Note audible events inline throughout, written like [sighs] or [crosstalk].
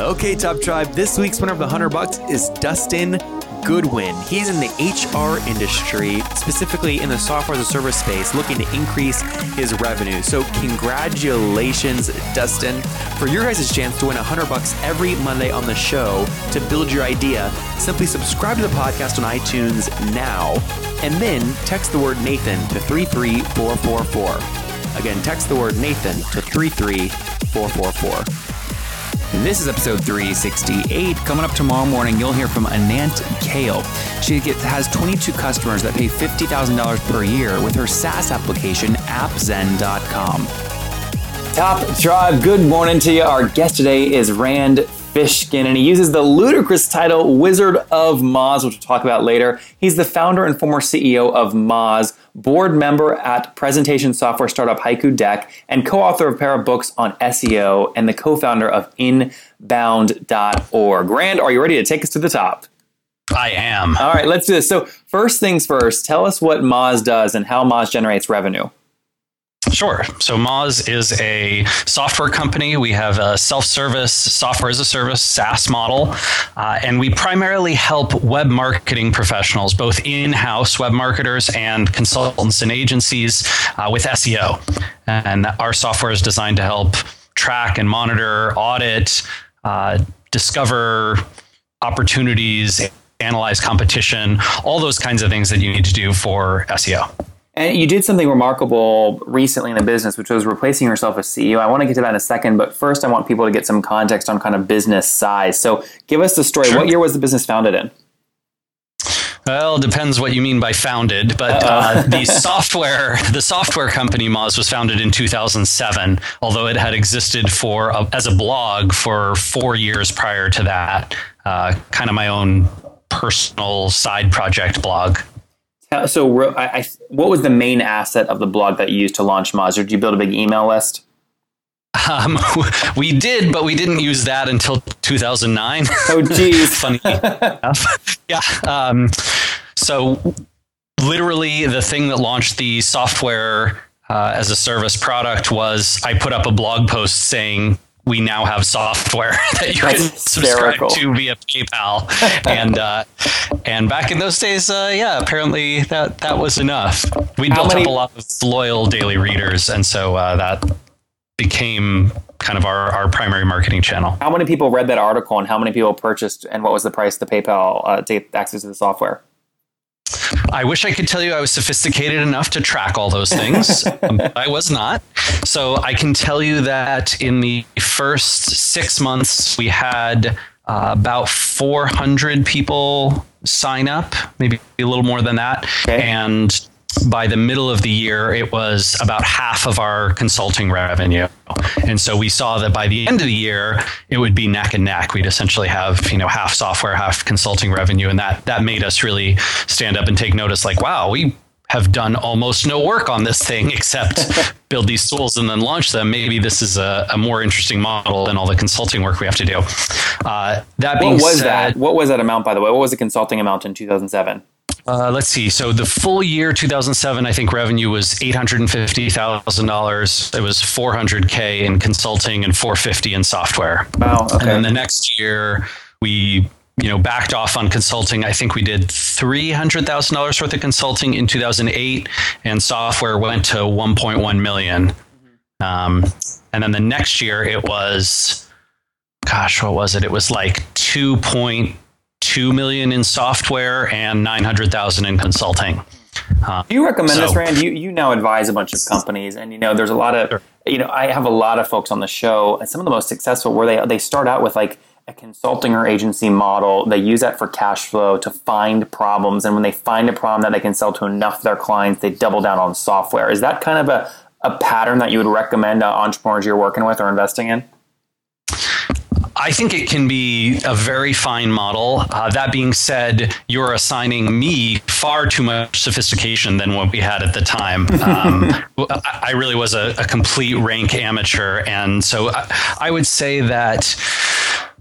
Okay, Top Tribe, this week's winner of the 100 bucks is Dustin Goodwin. He's in the HR industry, specifically in the software as a service space, looking to increase his revenue. So, congratulations, Dustin, for your guys' chance to win 100 bucks every Monday on the show to build your idea. Simply subscribe to the podcast on iTunes now and then text the word Nathan to 33444. Again, text the word Nathan to 33444. This is episode 368. Coming up tomorrow morning, you'll hear from Anant Kale. She gets, has 22 customers that pay $50,000 per year with her SaaS application, appzen.com. Top Tribe, good morning to you. Our guest today is Rand Fishkin, and he uses the ludicrous title Wizard of Moz, which we'll talk about later. He's the founder and former CEO of Moz, board member at presentation software startup Haiku Deck, and co author of a pair of books on SEO, and the co founder of Inbound.org. Rand, are you ready to take us to the top? I am. All right, let's do this. So, first things first, tell us what Moz does and how Moz generates revenue. Sure. So Moz is a software company. We have a self-service software as a service SaaS model, uh, and we primarily help web marketing professionals, both in-house web marketers and consultants and agencies, uh, with SEO. And our software is designed to help track and monitor, audit, uh, discover opportunities, analyze competition, all those kinds of things that you need to do for SEO. And you did something remarkable recently in the business, which was replacing yourself as CEO. I want to get to that in a second, but first I want people to get some context on kind of business size. So give us the story. Sure. What year was the business founded in? Well, it depends what you mean by founded, but uh, [laughs] the software the software company Moz was founded in 2007, although it had existed for a, as a blog for four years prior to that. Uh, kind of my own personal side project blog. So, I, I, what was the main asset of the blog that you used to launch Moz? Did you build a big email list? Um, [laughs] we did, but we didn't use that until 2009. Oh, geez. [laughs] Funny enough. Yeah. Um, so, literally, the thing that launched the software uh, as a service product was I put up a blog post saying, we now have software [laughs] that you That's can hysterical. subscribe to via PayPal, and uh, and back in those days, uh, yeah, apparently that that was enough. We built many, up a lot of loyal daily readers, and so uh, that became kind of our, our primary marketing channel. How many people read that article, and how many people purchased, and what was the price of the PayPal uh, to get access to the software? I wish I could tell you I was sophisticated enough to track all those things. [laughs] I was not. So I can tell you that in the first six months, we had uh, about 400 people sign up, maybe a little more than that. Okay. And by the middle of the year, it was about half of our consulting revenue. And so we saw that by the end of the year, it would be neck and neck. We'd essentially have, you know, half software, half consulting revenue. And that that made us really stand up and take notice like, wow, we have done almost no work on this thing [laughs] except build these tools and then launch them. Maybe this is a, a, more interesting model than all the consulting work we have to do. Uh, that being what was said, that? What was that amount, by the way? What was the consulting amount in 2007? Uh, let's see. So the full year 2007, I think revenue was eight hundred and fifty thousand dollars. It was four hundred k in consulting and four fifty in software. Wow. Okay. And then the next year we you know backed off on consulting. I think we did three hundred thousand dollars worth of consulting in 2008, and software went to 1.1 million. Um, and then the next year it was, gosh, what was it? It was like two point two million in software and nine hundred thousand in consulting. Uh, Do you recommend so, this, Rand? You you now advise a bunch of companies, and you know there's a lot of sure. you know I have a lot of folks on the show, and some of the most successful where they they start out with like a consulting or agency model. They use that for cash flow to find problems, and when they find a problem that they can sell to enough of their clients, they double down on software. Is that kind of a a pattern that you would recommend uh, entrepreneurs you're working with or investing in? I think it can be a very fine model. Uh, that being said, you're assigning me far too much sophistication than what we had at the time. [laughs] Um, I really was a, a, complete rank amateur. And so I, I would say that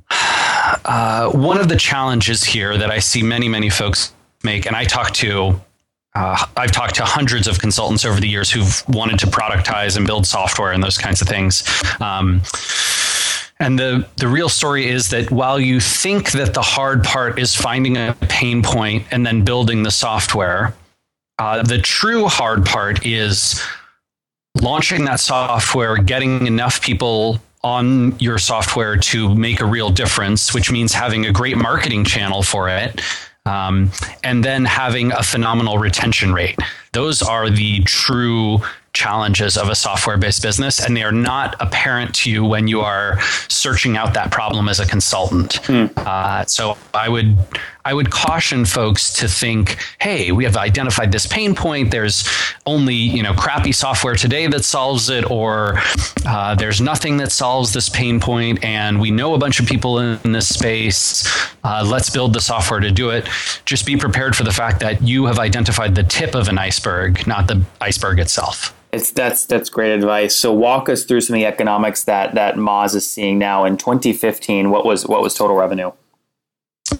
[sighs] uh, one of the challenges here that I see many, many folks make, and I talk to uh, I've talked to hundreds of consultants over the years who've wanted to productize and build software and those kinds of things. Um, and the, the real story is that while you think that the hard part is finding a pain point and then building the software, uh, the true hard part is launching that software, getting enough people on your software to make a real difference, which means having a great marketing channel for it. Um, and then having a phenomenal retention rate. Those are the true challenges of a software based business, and they are not apparent to you when you are searching out that problem as a consultant. Mm. Uh, so I would I would caution folks to think, hey, we have identified this pain point. There's only you know crappy software today that solves it, or uh, there's nothing that solves this pain point, and we know a bunch of people in this space. Uh, let's build the software to do it. Just be prepared for the fact that you have identified the tip of an iceberg, not the iceberg itself. It's that's that's great advice. So walk us through some of the economics that that Moz is seeing now in 2015. What was what was total revenue? I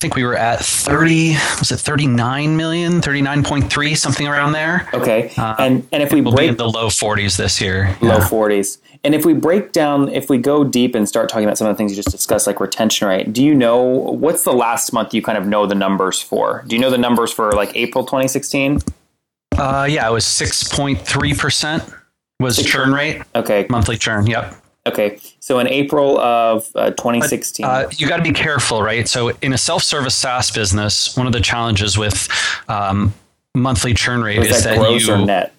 think we were at 30 was it 39 million 39.3 something around there okay uh, and and if we break in the low 40s this year low yeah. 40s and if we break down if we go deep and start talking about some of the things you just discussed like retention rate do you know what's the last month you kind of know the numbers for do you know the numbers for like april 2016 uh, yeah, it was 6.3% was churn rate. Okay. Monthly churn. Yep. Okay. So in April of uh, 2016. But, uh, you got to be careful, right? So in a self service SaaS business, one of the challenges with um, monthly churn rate is that, that you. Or net?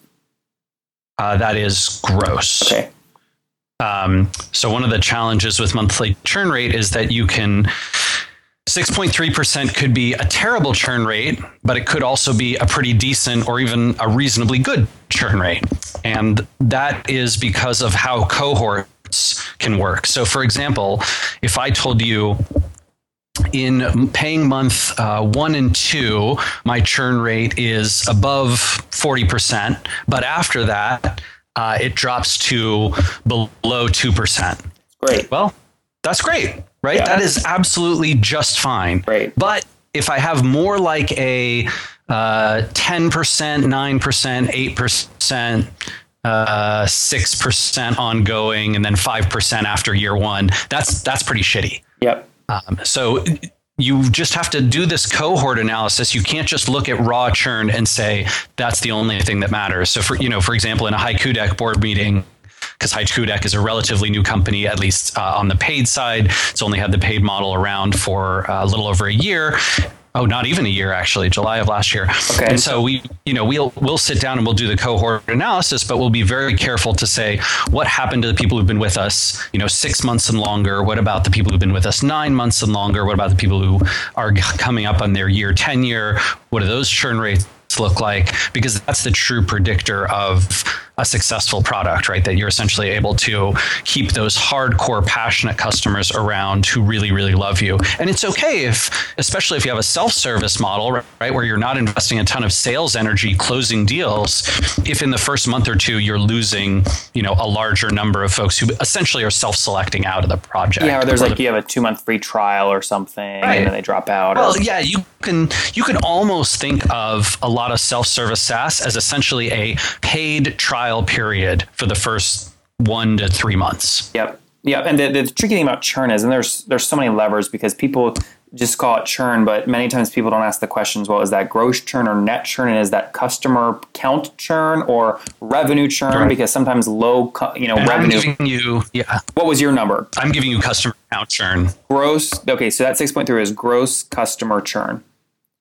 Uh, that is gross. Okay. Um, so one of the challenges with monthly churn rate is that you can 6.3% could be a terrible churn rate, but it could also be a pretty decent or even a reasonably good churn rate. And that is because of how cohorts can work. So, for example, if I told you in paying month uh, one and two, my churn rate is above 40%, but after that, uh, it drops to below 2%. Great. Well, that's great right? Yeah. That is absolutely just fine. Right. But if I have more like a uh, 10%, 9%, 8%, uh, 6% ongoing, and then 5% after year one, that's, that's pretty shitty. Yep. Um, so you just have to do this cohort analysis. You can't just look at raw churn and say that's the only thing that matters. So for you know, for example, in a haiku deck board meeting, because Haiku Deck is a relatively new company, at least uh, on the paid side. It's only had the paid model around for uh, a little over a year. Oh, not even a year actually, July of last year. Okay. And so we, you know, we'll we'll sit down and we'll do the cohort analysis, but we'll be very careful to say what happened to the people who've been with us, you know, six months and longer. What about the people who've been with us nine months and longer? What about the people who are coming up on their year tenure? What do those churn rates look like? Because that's the true predictor of a successful product, right? That you're essentially able to keep those hardcore, passionate customers around who really, really love you. And it's okay if, especially if you have a self service model, right, where you're not investing a ton of sales energy closing deals, if in the first month or two you're losing, you know, a larger number of folks who essentially are self selecting out of the project. Yeah, or there's or like the, you have a two month free trial or something right. and then they drop out. Well, or, yeah, you can you can almost think of a lot of self service SaaS as essentially a paid trial trial period for the first one to three months. Yep. Yeah, and the, the tricky thing about churn is, and there's there's so many levers because people just call it churn, but many times people don't ask the questions. Well, is that gross churn or net churn, and is that customer count churn or revenue churn? Right. Because sometimes low, you know, and revenue. I'm giving you, yeah. What was your number? I'm giving you customer count churn. Gross. Okay, so that six point three is gross customer churn.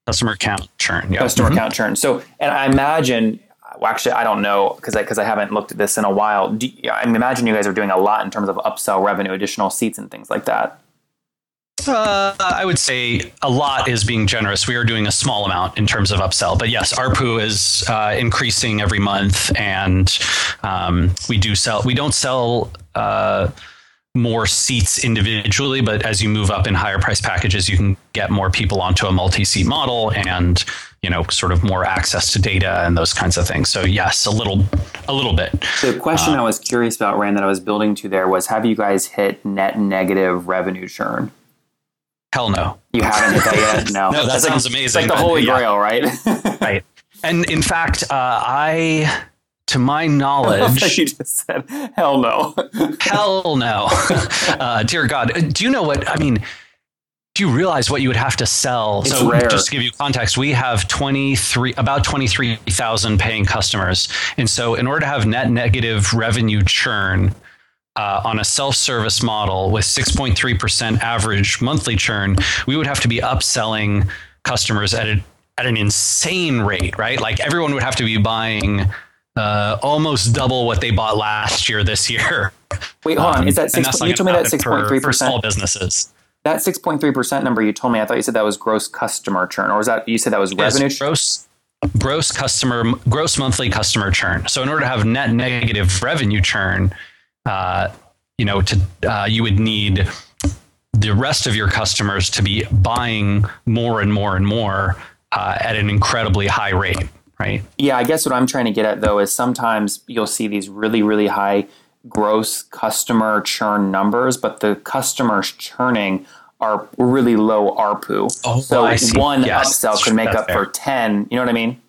Customer count churn. Yeah. Customer mm-hmm. count churn. So, and I imagine well, actually, I don't know because because I, I, haven't looked at this in a while. Do, I imagine you guys are doing a lot in terms of upsell revenue, additional seats, and things like that. Uh, I would say a lot is being generous. We are doing a small amount in terms of upsell, but yes, ARPU is uh, increasing every month, and um, we do sell. We don't sell. Uh, more seats individually, but as you move up in higher price packages, you can get more people onto a multi-seat model and you know sort of more access to data and those kinds of things. So yes, a little a little bit. The question I was curious about, Rand, that I was building to there was: Have you guys hit net negative revenue churn? Hell no. You haven't hit that yet. [laughs] No, No, that That's sounds It's amazing, like the holy yeah. grail, right? [laughs] Right. And in [laughs] fact, uh, I, to my knowledge, you just said, hell no. hell no. uh, dear God, do you know what I mean? Do you realize what you would have to sell? It's so, rare. just to give you context, we have twenty three, about twenty three thousand paying customers, and so in order to have net negative revenue churn. Uh, on a self-service model with 6.3% average monthly churn, we would have to be upselling customers at a, at an insane rate, right? Like everyone would have to be buying uh, almost double what they bought last year this year. Wait, hold on. Is that six? You told me that happen six point three for- for small businesses. That six point three percent number you told me. I thought you said that was gross customer churn, or was that you said that was revenue? Yes, gross gross customer gross monthly customer churn. So in order to have net negative revenue churn, uh, you know, to uh, you would need the rest of your customers to be buying more and more and more uh, at an incredibly high rate, right? Yeah, I guess what I'm trying to get at though is sometimes you'll see these really, really high gross customer churn numbers, but the customers churning are really low ARPU. Oh, so one Yes, upsell could make that's up fair. for ten. You know what I mean?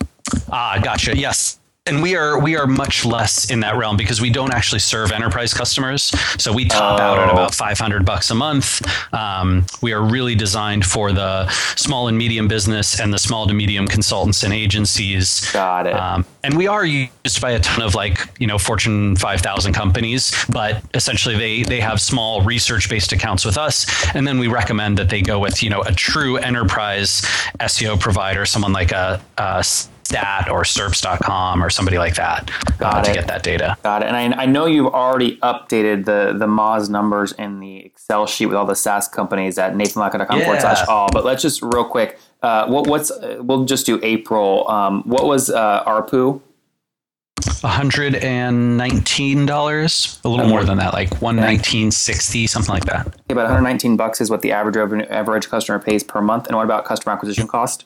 Ah, gotcha. Yes. And we are we are much less in that realm because we don't actually serve enterprise customers. So we top out at Oh. about 500 bucks a month. Um, we are really designed for the small and medium business and the small to medium consultants and agencies. Got it. Um, and we are used by a ton of like you know Fortune 5,000 companies, but essentially they they have small research based accounts with us, and then we recommend that they go with you know a true enterprise SEO provider, someone like a, a Stat or SERPs.com or somebody like that uh, to get that data. Got it. And I, I know you've already updated the the Moz numbers in the Excel sheet with all the SaaS companies at nathanlatka.com forward slash all. But let's just real quick. Uh, what, what's uh, we'll just do April. Um, what was uh, ARPU? $119, a little more than that, like 119.60, something like that. Okay, about 119 bucks is what the average revenue, average customer pays per month. And what about customer acquisition cost?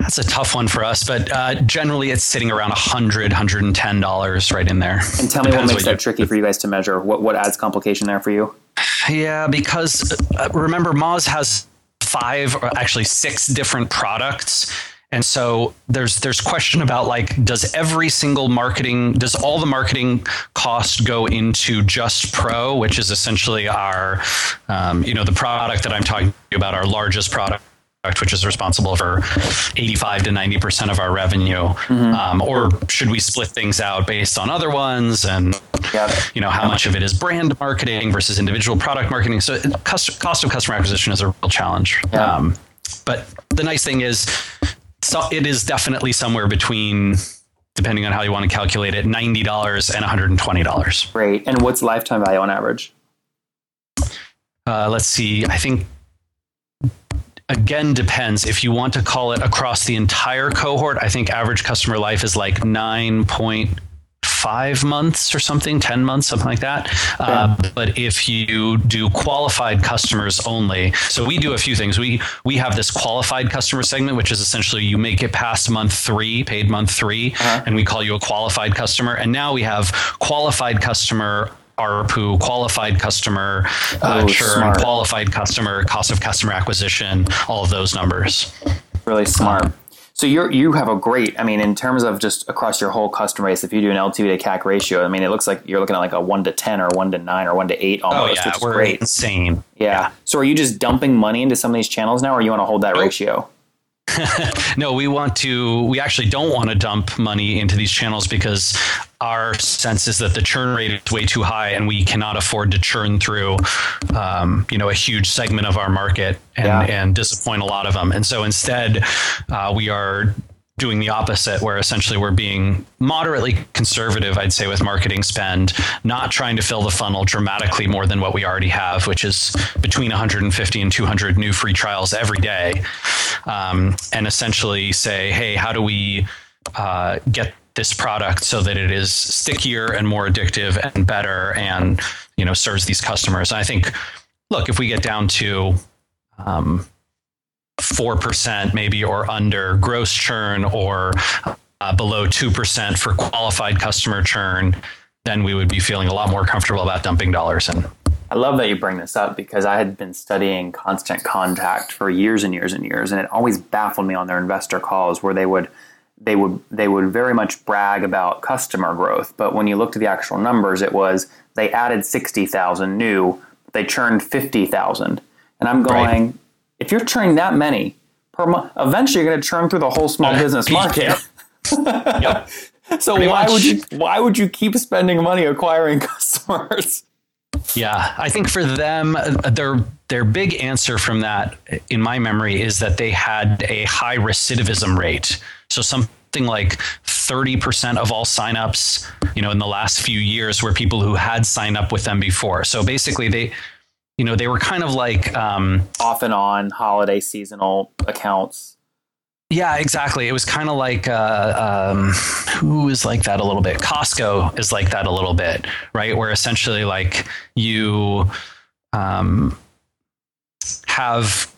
That's a tough one for us, but uh, generally it's sitting around 100 $110 right in there. And tell me what makes you- that tricky for you guys to measure. What what adds complication there for you? Yeah, because uh, remember, Moz has five, or actually six different products. And so there's there's question about like does every single marketing does all the marketing cost go into just pro which is essentially our um, you know the product that I'm talking about our largest product which is responsible for 85 to 90 percent of our revenue. Um, or should we split things out based on other ones and you know how much of it is brand marketing versus individual product marketing? So cost, cost of customer acquisition is a real challenge. Yeah. um, but the nice thing is so it is definitely somewhere between depending on how you want to calculate it $90 and $120 Great. And what's lifetime value on average? uh, let's see. I think again depends. If you want to call it across the entire cohort i think average customer life is like 9.5 months or something 10 months something like that. Uh, but if you do qualified customers only so we do a few things. We we have this qualified customer segment which is essentially you make it past month three paid month 3 and we call you a qualified customer. And now we have qualified customer ARPU, qualified customer uh, Oh, churn, smart. qualified customer, cost of customer acquisition, all of those numbers. Really smart. So you you have a great. I mean, in terms of just across your whole customer base, if you do an LTV to CAC ratio, I mean, it looks like you're looking at like a one to ten or one to nine or one to eight almost, yeah, which is we're great. insane. Yeah. So are you just dumping money into some of these channels now, or you want to hold that ratio? [laughs] No, we want to. We actually don't want to dump money into these channels because our sense is that the churn rate is way too high, and we cannot afford to churn through, um, you know, a huge segment of our market and, Yeah. and disappoint a lot of them. And so instead, uh, we are doing the opposite, where essentially we're being moderately conservative, I'd say, with marketing spend, not trying to fill the funnel dramatically more than what we already have, which is between 150 and 200 new free trials every day, um, and essentially say, hey, how do we uh, get this product so that it is stickier and more addictive and better and you know serves these customers. And I think, look, if we get down to um, four percent maybe or under gross churn or uh, below two percent for qualified customer churn, then we would be feeling a lot more comfortable about dumping dollars in. I love that you bring this up because I had been studying constant contact for years and years and years, and it always baffled me on their investor calls where they would they would they would very much brag about customer growth, but when you looked at the actual numbers, it was they added sixty thousand new, they churned fifty thousand, and I'm going, right. If you're churning that many per month, eventually you're going to churn through the whole small business market. [laughs] Yep. So Pretty why much. would you why would you keep spending money acquiring [laughs] customers? Yeah, I think for them, their their big answer from that, in my memory, is that they had a high recidivism rate. So something like 30% of all signups, you know, in the last few years were people who had signed up with them before. So basically, they, you know, they were kind of like um, off and on holiday seasonal accounts. Yeah, exactly. It was kind of like uh, um, who is like that a little bit. Costco is like that a little bit, right? Where essentially, like you um, have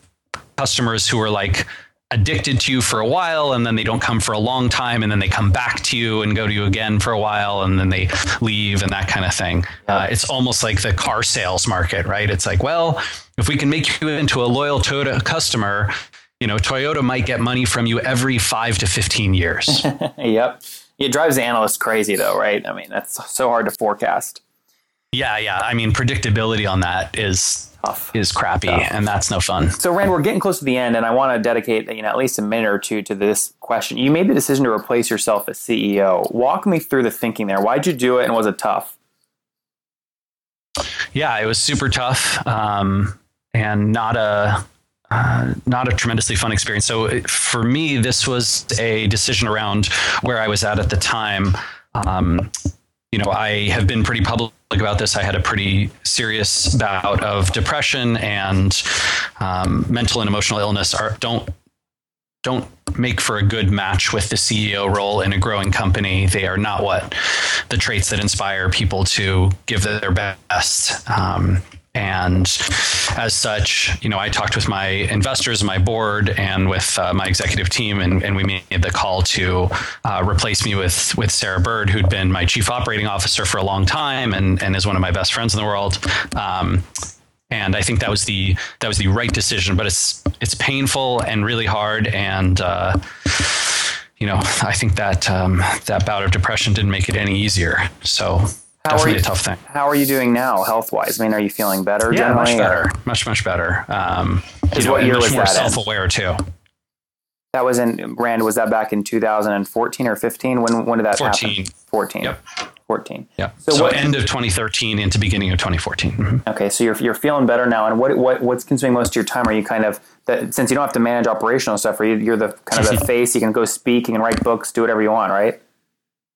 customers who are like addicted to you for a while and then they don't come for a long time and then they come back to you and go to you again for a while and then they leave and that kind of thing. Uh, it's almost like the car sales market, right? It's like, well, if we can make you into a loyal Toyota customer, you know, Toyota might get money from you every five to 15 years. [laughs] yep. It drives the analysts crazy, though, right? I mean, that's so hard to forecast. Yeah, yeah. I mean, predictability on that is Tough. is crappy, Tough. and that's no fun. So, Rand, we're getting close to the end, and I want to dedicate you know at least a minute or two to this question. You made the decision to replace yourself as CEO. Walk me through the thinking there. Why'd you do it, and was it tough? Yeah, it was super tough, um, and not a uh, not a tremendously fun experience. So for me, this was a decision around where I was at at the time. Um, you know, I have been pretty public about this. I had a pretty serious bout of depression and um, mental and emotional illness. Are don't don't make for a good match with the CEO role in a growing company. They are not what the traits that inspire people to give their best. Um, and as such, you know, I talked with my investors, my board, and with uh, my executive team, and, and, we made the call to uh, replace me with with Sarah Bird, who'd been my chief operating officer for a long time, and and is one of my best friends in the world. Um, and I think that was the that was the right decision, but it's it's painful and really hard, and uh, you know, I think that um, that bout of depression didn't make it any easier. So how Definitely are you, a tough thing. How are you doing now, health wise? I mean, are you feeling better? Yeah, much better, or? much much better. Um, you know, what year much was more self aware too. That was in Rand. Was that back in 2014 or 15? When when did that 14. happen? 14. Yep. 14. Yeah. So, so what, end of 2013 into beginning of 2014. Mm-hmm. Okay, so you're you're feeling better now. And what what what's consuming most of your time? Are you kind of that since you don't have to manage operational stuff? Are you you're the kind of the [laughs] face? You can go speak. You can write books. Do whatever you want, right?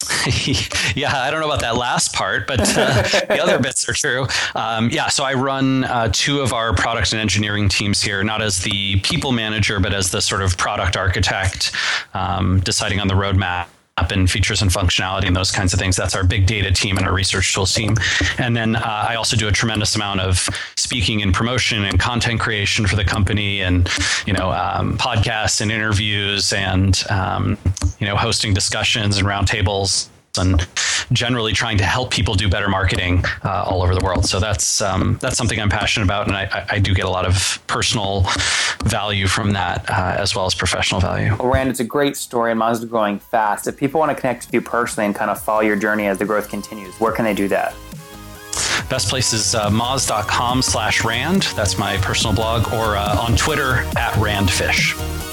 [laughs] yeah, I don't know about that last part, but uh, the other bits are true. Um, yeah, so I run uh, two of our product and engineering teams here, not as the people manager, but as the sort of product architect, um, deciding on the roadmap and features and functionality and those kinds of things. That's our big data team and our research tools team. And then uh, I also do a tremendous amount of speaking and promotion and content creation for the company, and you know um, podcasts and interviews, and um, you know hosting discussions and roundtables and generally trying to help people do better marketing uh, all over the world. So that's um, that's something I'm passionate about, and I, I, do get a lot of personal value from that uh, as well as professional value. Well, Rand, it's a great story, and Moz is growing fast. If people want to connect with you personally and kind of follow your journey as the growth continues, where can they do that? Best place is uh, moz.com slash rand. That's my personal blog, or uh, on Twitter at randfish.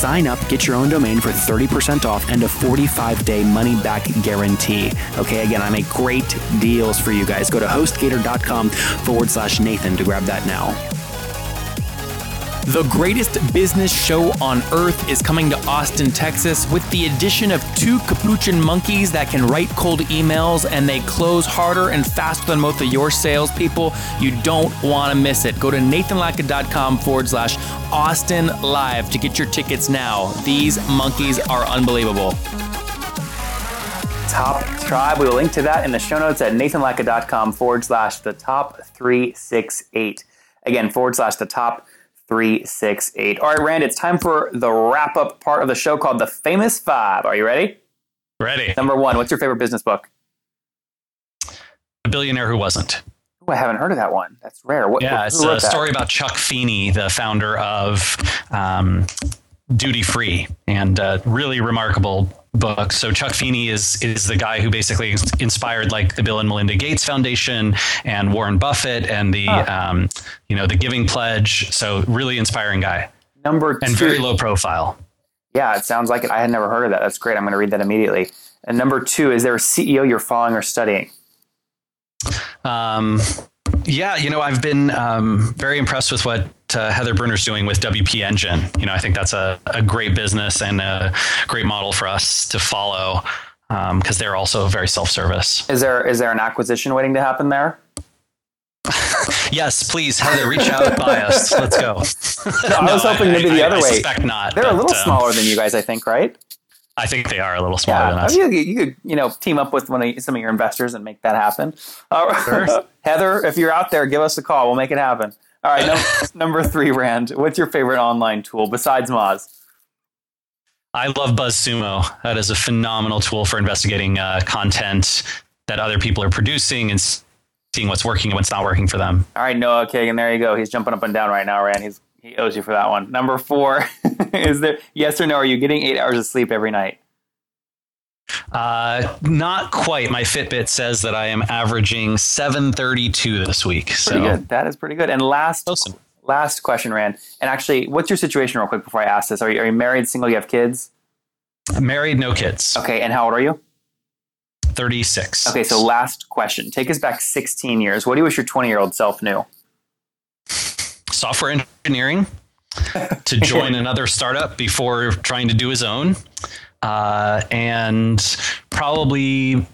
sign up, get your own domain for 30% off and a 45 day money back guarantee. Okay, again, I make great deals for you guys. Go to hostgator.com forward slash Nathan to grab that now. The greatest business show on earth is coming to Austin, Texas, with the addition of two capuchin monkeys that can write cold emails and they close harder and faster than most of your salespeople. You don't want to miss it. Go to nathanlatka.com forward slash Austin Live to get your tickets now. These monkeys are unbelievable. Top Tribe. We will link to that in the show notes at nathanlatka.com forward slash the top 368. Again, forward slash the top 368. All right, Rand, it's time for the wrap up part of the show called The Famous Five. Are you ready? Ready. Number one, what's your favorite business book? A billionaire who wasn't. Ooh, I haven't heard of that one. That's rare. What, Yeah, it's a story about Chuck Feeney, the founder of um, Duty Free, and a really remarkable book. So Chuck Feeney is is the guy who basically inspired like the Bill and Melinda Gates Foundation and Warren Buffett and the um, you know the Giving Pledge. So really inspiring guy Number and very low profile. Yeah, it sounds like it. I had never heard of that. That's great. I'm going to read that immediately. And number two, is there a CEO you're following or studying? Um, yeah, you know, I've been um, very impressed with what uh, Heather Brunner's doing with WP Engine. You know, I think that's a, a great business and a great model for us to follow because they're also very self-service. Is there is there an acquisition waiting to happen there? [laughs] Yes, please, Heather, reach out, buy us. Let's go. I was hoping maybe the I- other I way. suspect not. They're a little um, smaller than you guys, I think, right? I think they are a little smaller than us. you, could- you could you know team up with one of some of your investors and make that happen. Uh, [laughs] Heather, if you're out there, give us a call. We'll make it happen. All right, num- [laughs] number three, Rand. What's your favorite online tool besides Moz? I love BuzzSumo. That is a phenomenal tool for investigating uh, content that other people are producing and seeing what's working and what's not working for them. All right, Noah Kagan, there you go. He's jumping up and down right now, Rand. He's he owes you for that one. Number four, [laughs] is there yes or no? Are you getting eight hours of sleep every night? Uh, not quite. My Fitbit says that I am averaging 732 this week. So Pretty good. That is pretty good. And last Awesome. last question, Rand. And actually, what's your situation, real quick, before I ask this? Are you, are you married, single? You have kids? Married, no kids. Okay. And how old are you? 36. Okay. So last question. Take us back 16 years. What do you wish your 20 year old self knew? software engineering to join [laughs] another startup before trying to do his own. Uh, and probably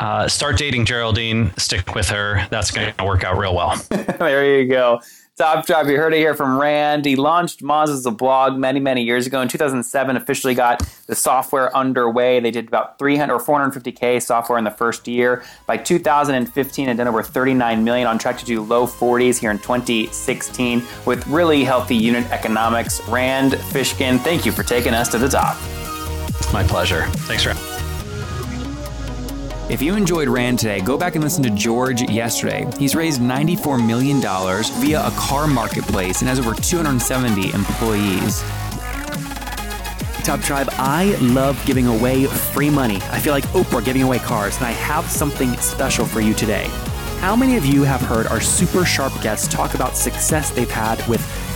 uh, start dating Geraldine, stick with her. That's going to work out real well. [laughs] there you go. Top job. you heard it here from Rand. He launched Moz as a blog many, many years ago. In 2007, officially got the software underway. They did about 300 or 450k software in the first year. By 2015, had done over 39 million, on track to do low 40s here in 2016 with really healthy unit economics. Rand Fishkin, thank you for taking us to the top. My pleasure. Thanks for If you enjoyed Rand today, go back and listen to George yesterday. He's raised $94 million via a car marketplace and has over 270 employees. Top Tribe, I love giving away free money. I feel like Oprah giving away cars, and I have something special for you today. How many of you have heard our super sharp guests talk about success they've had with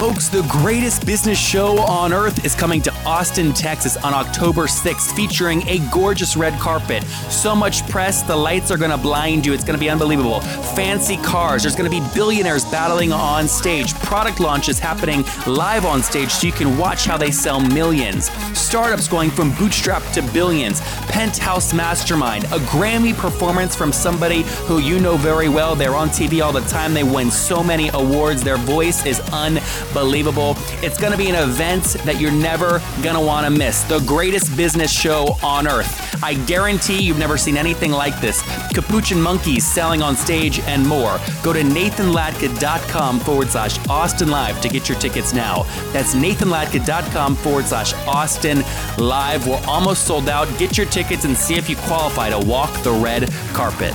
Folks, the greatest business show on earth is coming to Austin, Texas on October 6th, featuring a gorgeous red carpet. So much press, the lights are going to blind you. It's going to be unbelievable. Fancy cars. There's going to be billionaires battling on stage. Product launches happening live on stage so you can watch how they sell millions. Startups going from bootstrap to billions. Penthouse Mastermind, a Grammy performance from somebody who you know very well. They're on TV all the time. They win so many awards. Their voice is unbelievable unbelievable. It's going to be an event that you're never going to want to miss. The greatest business show on earth. I guarantee you've never seen anything like this. Capuchin monkeys selling on stage and more. Go to nathanlatka.com forward slash Austin Live to get your tickets now. That's nathanlatka.com forward slash Austin Live. We're almost sold out. Get your tickets and see if you qualify to walk the red carpet.